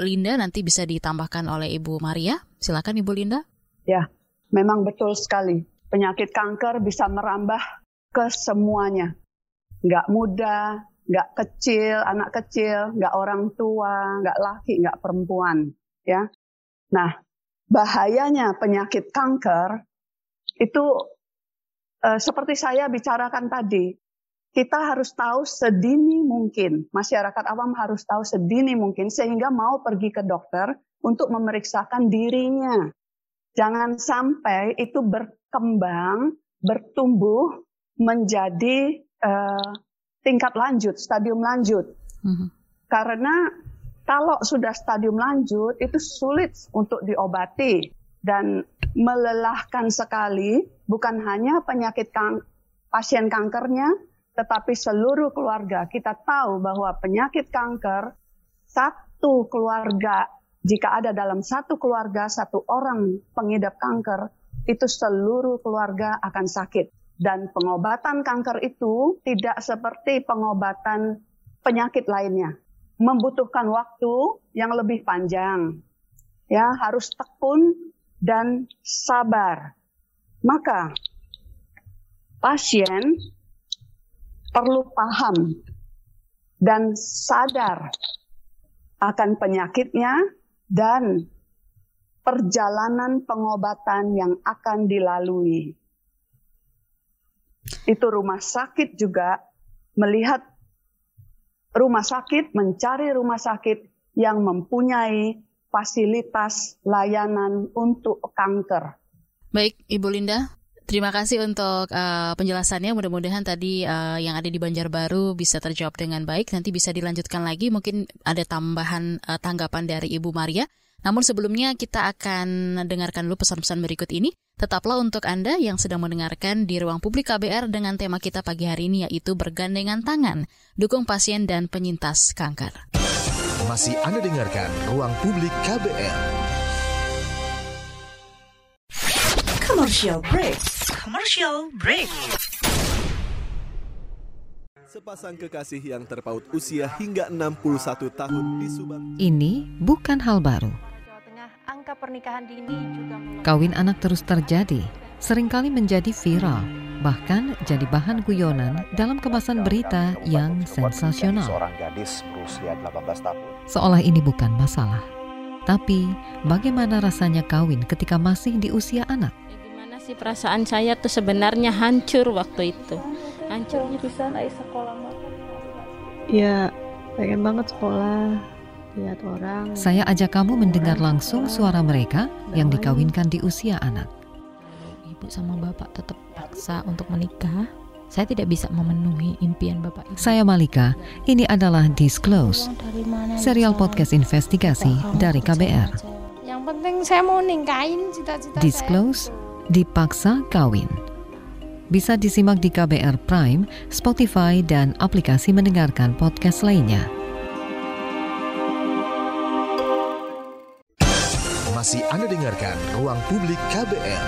Linda, nanti bisa ditambahkan oleh Ibu Maria. Silakan Ibu Linda. Ya, memang betul sekali. Penyakit kanker bisa merambah ke semuanya. Nggak muda, nggak kecil, anak kecil, nggak orang tua, nggak laki, nggak perempuan. Ya, Nah, bahayanya penyakit kanker itu eh, seperti saya bicarakan tadi, kita harus tahu sedini mungkin, masyarakat awam harus tahu sedini mungkin sehingga mau pergi ke dokter untuk memeriksakan dirinya. Jangan sampai itu berkembang, bertumbuh menjadi eh, tingkat lanjut, stadium lanjut. Mm -hmm. Karena kalau sudah stadium lanjut itu sulit untuk diobati dan melelahkan sekali bukan hanya penyakit kang pasien kankernya tetapi seluruh keluarga. Kita tahu bahwa penyakit kanker satu keluarga jika ada dalam satu keluarga satu orang pengidap kanker itu seluruh keluarga akan sakit dan pengobatan kanker itu tidak seperti pengobatan penyakit lainnya membutuhkan waktu yang lebih panjang. Ya, harus tekun dan sabar. Maka pasien perlu paham dan sadar akan penyakitnya dan perjalanan pengobatan yang akan dilalui. Itu rumah sakit juga melihat rumah sakit mencari rumah sakit yang mempunyai fasilitas layanan untuk kanker. Baik, Ibu Linda, terima kasih untuk uh, penjelasannya. Mudah-mudahan tadi uh, yang ada di Banjarbaru bisa terjawab dengan baik. Nanti bisa dilanjutkan lagi. Mungkin ada tambahan uh, tanggapan dari Ibu Maria. Namun sebelumnya kita akan dengarkan dulu pesan-pesan berikut ini. Tetaplah untuk Anda yang sedang mendengarkan di ruang publik KBR dengan tema kita pagi hari ini yaitu bergandengan tangan, dukung pasien dan penyintas kanker. Masih Anda dengarkan ruang publik KBR. Commercial break. Commercial break. Sepasang kekasih yang terpaut usia hingga 61 tahun di Subang. Ini bukan hal baru angka pernikahan dini juga Kawin anak terus terjadi, sering kali menjadi viral, bahkan jadi bahan guyonan dalam kemasan berita yang sensasional. Seorang gadis berusia 18 tahun. Seolah ini bukan masalah. Tapi, bagaimana rasanya kawin ketika masih di usia anak? Ya, gimana sih perasaan saya tuh sebenarnya hancur waktu itu. Hancur bisa naik sekolah Ya, pengen banget sekolah lihat orang. Saya ajak kamu mendengar langsung suara mereka yang dikawinkan di usia anak. Ibu sama bapak tetap paksa untuk menikah. Saya tidak bisa memenuhi impian bapak ibu. Saya Malika. Ini adalah Disclose, serial podcast investigasi dari KBR. Yang penting saya mau ningkain cita-cita Disclose, dipaksa kawin. Bisa disimak di KBR Prime, Spotify, dan aplikasi mendengarkan podcast lainnya. Masih Anda dengarkan Ruang Publik KBR.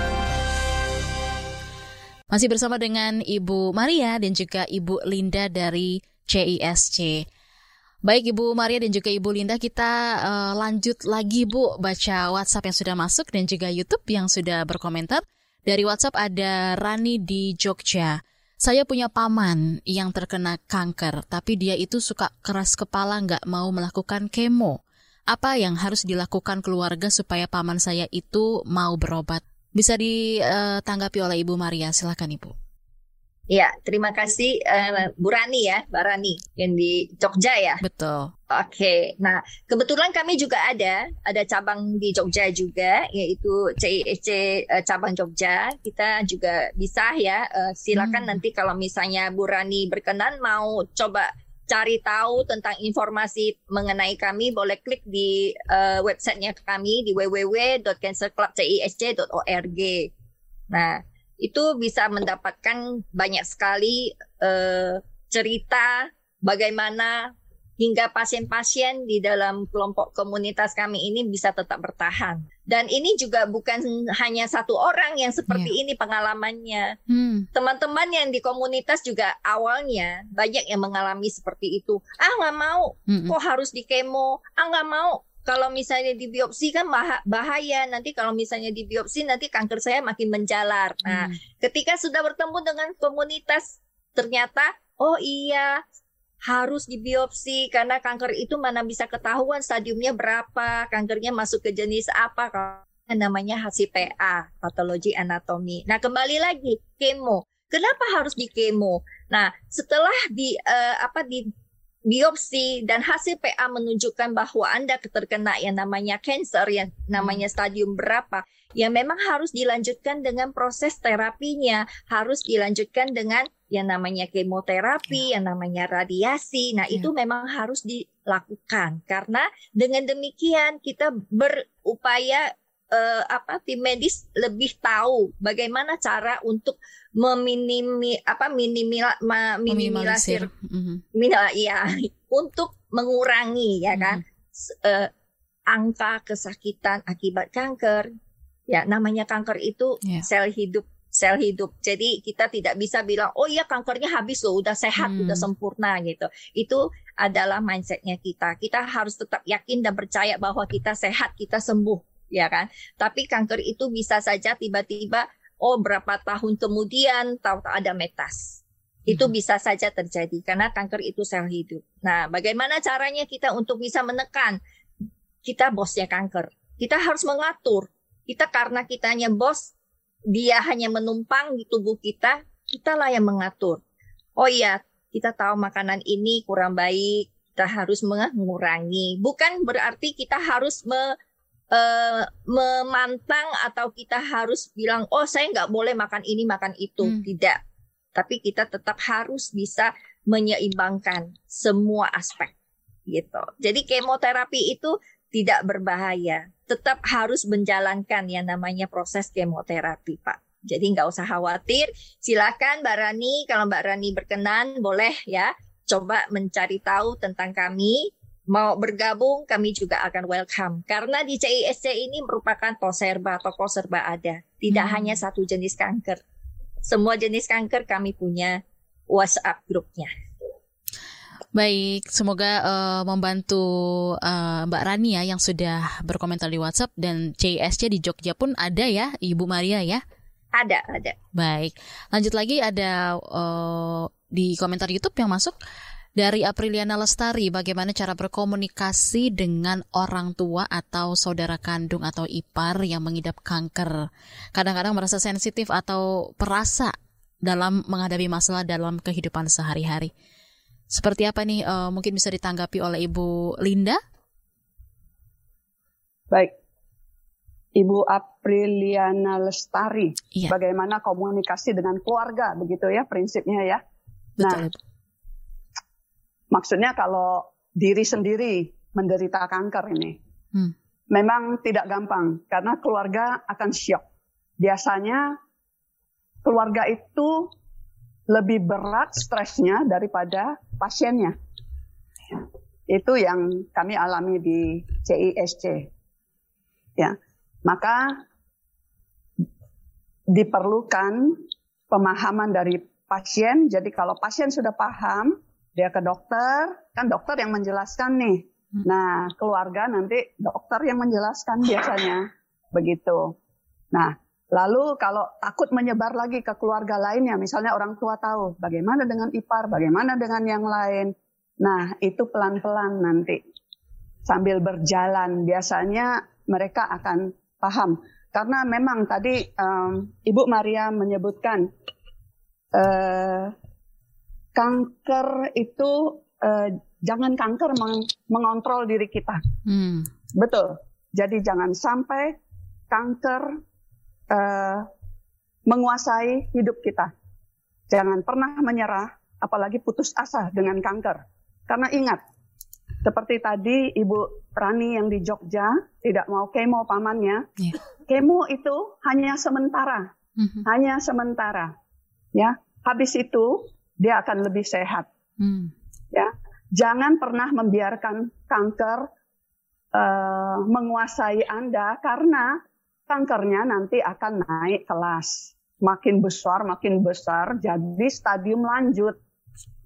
Masih bersama dengan Ibu Maria dan juga Ibu Linda dari CISC. Baik Ibu Maria dan juga Ibu Linda, kita uh, lanjut lagi Bu baca WhatsApp yang sudah masuk dan juga YouTube yang sudah berkomentar. Dari WhatsApp ada Rani di Jogja. Saya punya paman yang terkena kanker, tapi dia itu suka keras kepala nggak mau melakukan kemo. Apa yang harus dilakukan keluarga supaya paman saya itu mau berobat? Bisa ditanggapi oleh Ibu Maria, silakan Ibu. Ya, terima kasih uh, Bu Rani ya, Mbak Rani yang di Jogja ya. Betul. Oke, nah kebetulan kami juga ada, ada cabang di Jogja juga, yaitu CISC uh, eh, cabang Jogja. Kita juga bisa ya, uh, silakan hmm. nanti kalau misalnya Bu Rani berkenan mau coba cari tahu tentang informasi mengenai kami, boleh klik di uh, websitenya kami di www.cancerclubcisc.org. Nah, itu bisa mendapatkan banyak sekali uh, cerita bagaimana hingga pasien-pasien di dalam kelompok komunitas kami ini bisa tetap bertahan. Dan ini juga bukan hanya satu orang yang seperti yeah. ini pengalamannya. Hmm. Teman-teman yang di komunitas juga awalnya banyak yang mengalami seperti itu. Ah nggak mau, hmm. kok harus di kemo? Ah nggak mau, kalau misalnya di biopsi kan bahaya nanti kalau misalnya di biopsi nanti kanker saya makin menjalar. Nah, hmm. ketika sudah bertemu dengan komunitas ternyata oh iya harus dibiopsi karena kanker itu mana bisa ketahuan stadiumnya berapa, kankernya masuk ke jenis apa namanya HCPA, patologi anatomi. Nah, kembali lagi kemo. Kenapa harus di kemo? Nah, setelah di uh, apa di biopsi dan hasil PA menunjukkan bahwa Anda terkena yang namanya cancer, yang namanya hmm. stadium berapa, yang memang harus dilanjutkan dengan proses terapinya, harus dilanjutkan dengan yang namanya kemoterapi, ya. yang namanya radiasi. Nah, ya. itu memang harus dilakukan karena dengan demikian kita berupaya uh, apa tim medis lebih tahu bagaimana cara untuk meminimi apa minimil ma, minimalisir mm-hmm. ya untuk mengurangi ya kan mm-hmm. uh, angka kesakitan akibat kanker ya namanya kanker itu yeah. sel hidup sel hidup. Jadi kita tidak bisa bilang, oh iya kankernya habis loh, udah sehat, hmm. udah sempurna gitu. Itu adalah mindsetnya kita. Kita harus tetap yakin dan percaya bahwa kita sehat, kita sembuh ya kan. Tapi kanker itu bisa saja tiba-tiba oh berapa tahun kemudian tahu-tahu ada metas. Itu hmm. bisa saja terjadi karena kanker itu sel hidup. Nah, bagaimana caranya kita untuk bisa menekan kita bosnya kanker? Kita harus mengatur. Kita karena kitanya bos, dia hanya menumpang di tubuh kita, kitalah yang mengatur. Oh iya, kita tahu makanan ini kurang baik, kita harus mengurangi. Bukan berarti kita harus me uh, memantang atau kita harus bilang oh saya nggak boleh makan ini makan itu. Hmm. tidak. Tapi kita tetap harus bisa menyeimbangkan semua aspek gitu. Jadi kemoterapi itu tidak berbahaya. Tetap harus menjalankan yang namanya proses kemoterapi pak. Jadi nggak usah khawatir. Silakan Mbak Rani kalau Mbak Rani berkenan boleh ya coba mencari tahu tentang kami mau bergabung kami juga akan welcome karena di CISC ini merupakan toserba toko serba ada tidak hmm. hanya satu jenis kanker semua jenis kanker kami punya WhatsApp grupnya Baik, semoga uh, membantu uh, Mbak Rani ya yang sudah berkomentar di WhatsApp dan CISC di Jogja pun ada ya, Ibu Maria ya. Ada, ada. Baik, lanjut lagi ada uh, di komentar YouTube yang masuk dari Apriliana Lestari, bagaimana cara berkomunikasi dengan orang tua atau saudara kandung atau ipar yang mengidap kanker? Kadang-kadang merasa sensitif atau perasa dalam menghadapi masalah dalam kehidupan sehari-hari. Seperti apa nih? Uh, mungkin bisa ditanggapi oleh Ibu Linda? Baik, Ibu Apriliana Lestari, iya. bagaimana komunikasi dengan keluarga, begitu ya prinsipnya ya. Betul. Nah, Maksudnya kalau diri sendiri menderita kanker ini, hmm. memang tidak gampang karena keluarga akan syok. Biasanya keluarga itu lebih berat stresnya daripada pasiennya. Itu yang kami alami di CISC. Ya, maka diperlukan pemahaman dari pasien. Jadi kalau pasien sudah paham, dia ke dokter, kan dokter yang menjelaskan nih. Hmm. Nah, keluarga nanti dokter yang menjelaskan biasanya begitu. Nah, Lalu kalau takut menyebar lagi ke keluarga lainnya, misalnya orang tua tahu, bagaimana dengan ipar, bagaimana dengan yang lain. Nah, itu pelan-pelan nanti. Sambil berjalan, biasanya mereka akan paham. Karena memang tadi um, Ibu Maria menyebutkan, uh, kanker itu, uh, jangan kanker meng mengontrol diri kita. Hmm. Betul. Jadi jangan sampai kanker uh, menguasai hidup kita. Jangan pernah menyerah, apalagi putus asa dengan kanker. Karena ingat, seperti tadi Ibu Rani yang di Jogja tidak mau kemo pamannya, yeah. kemo itu hanya sementara, mm-hmm. hanya sementara, ya. Habis itu dia akan lebih sehat, mm. ya. Jangan pernah membiarkan kanker uh, menguasai Anda karena kankernya nanti akan naik kelas. Makin besar, makin besar, jadi stadium lanjut.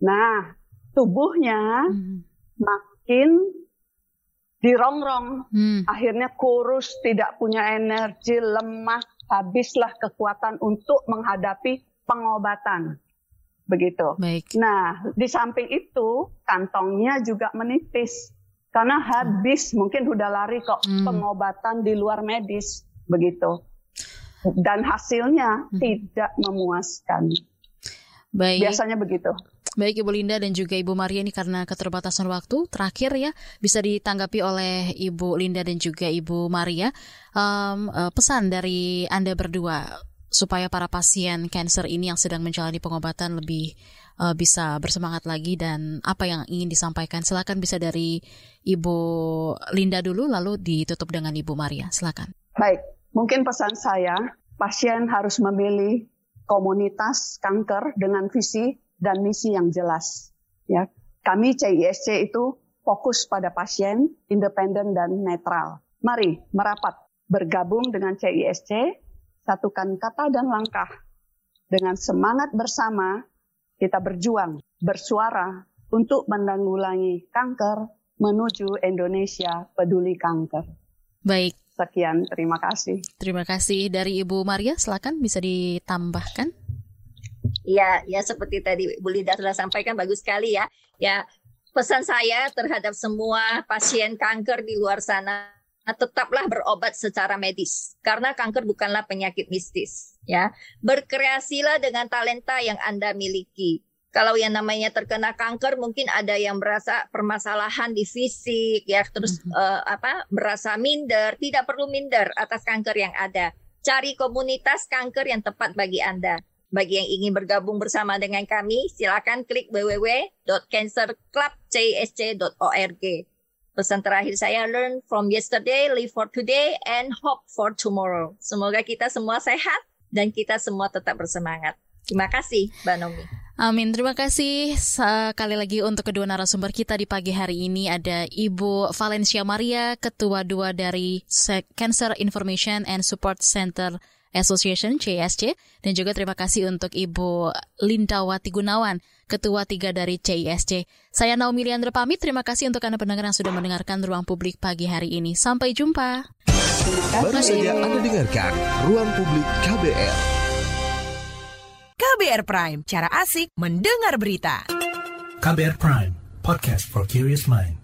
Nah, tubuhnya hmm. makin dirongrong. Hmm. Akhirnya kurus, tidak punya energi, lemah, habislah kekuatan untuk menghadapi pengobatan. Begitu. Baik. Nah, di samping itu, kantongnya juga menipis. Karena habis, hmm. mungkin udah lari kok hmm. pengobatan di luar medis begitu. Dan hasilnya hmm. tidak memuaskan. Baik. Biasanya begitu. Baik Ibu Linda dan juga Ibu Maria ini karena keterbatasan waktu terakhir ya bisa ditanggapi oleh Ibu Linda dan juga Ibu Maria um, uh, pesan dari Anda berdua supaya para pasien cancer ini yang sedang menjalani pengobatan lebih uh, bisa bersemangat lagi dan apa yang ingin disampaikan silakan bisa dari Ibu Linda dulu lalu ditutup dengan Ibu Maria silakan. Baik Mungkin pesan saya, pasien harus memilih komunitas kanker dengan visi dan misi yang jelas. Ya, kami CISC itu fokus pada pasien, independen dan netral. Mari merapat, bergabung dengan CISC, satukan kata dan langkah. Dengan semangat bersama, kita berjuang, bersuara untuk menanggulangi kanker menuju Indonesia peduli kanker. Baik, Sekian, terima kasih. Terima kasih dari Ibu Maria, silakan bisa ditambahkan. Ya, ya seperti tadi Bu Lida sudah sampaikan bagus sekali ya. Ya, pesan saya terhadap semua pasien kanker di luar sana tetaplah berobat secara medis karena kanker bukanlah penyakit mistis ya. Berkreasilah dengan talenta yang Anda miliki. Kalau yang namanya terkena kanker mungkin ada yang merasa permasalahan di fisik ya. Terus mm -hmm. uh, apa merasa minder tidak perlu minder atas kanker yang ada. Cari komunitas kanker yang tepat bagi Anda. Bagi yang ingin bergabung bersama dengan kami silakan klik www.cancerclubcsc.org pesan terakhir saya learn from yesterday live for today and hope for tomorrow. Semoga kita semua sehat dan kita semua tetap bersemangat. Terima kasih Mbak Nomi Amin. Terima kasih sekali lagi untuk kedua narasumber kita di pagi hari ini. Ada Ibu Valencia Maria, Ketua Dua dari Cancer Information and Support Center Association CISC dan juga terima kasih untuk Ibu Lindawati Gunawan, Ketua Tiga dari CISC. Saya Naomi Liandra pamit. Terima kasih untuk Anda pendengar yang sudah mendengarkan Ruang Publik pagi hari ini. Sampai jumpa. Baru saja Anda dengarkan Ruang Publik KBR. KBR Prime, cara asik mendengar berita. KBR Prime, podcast for curious mind.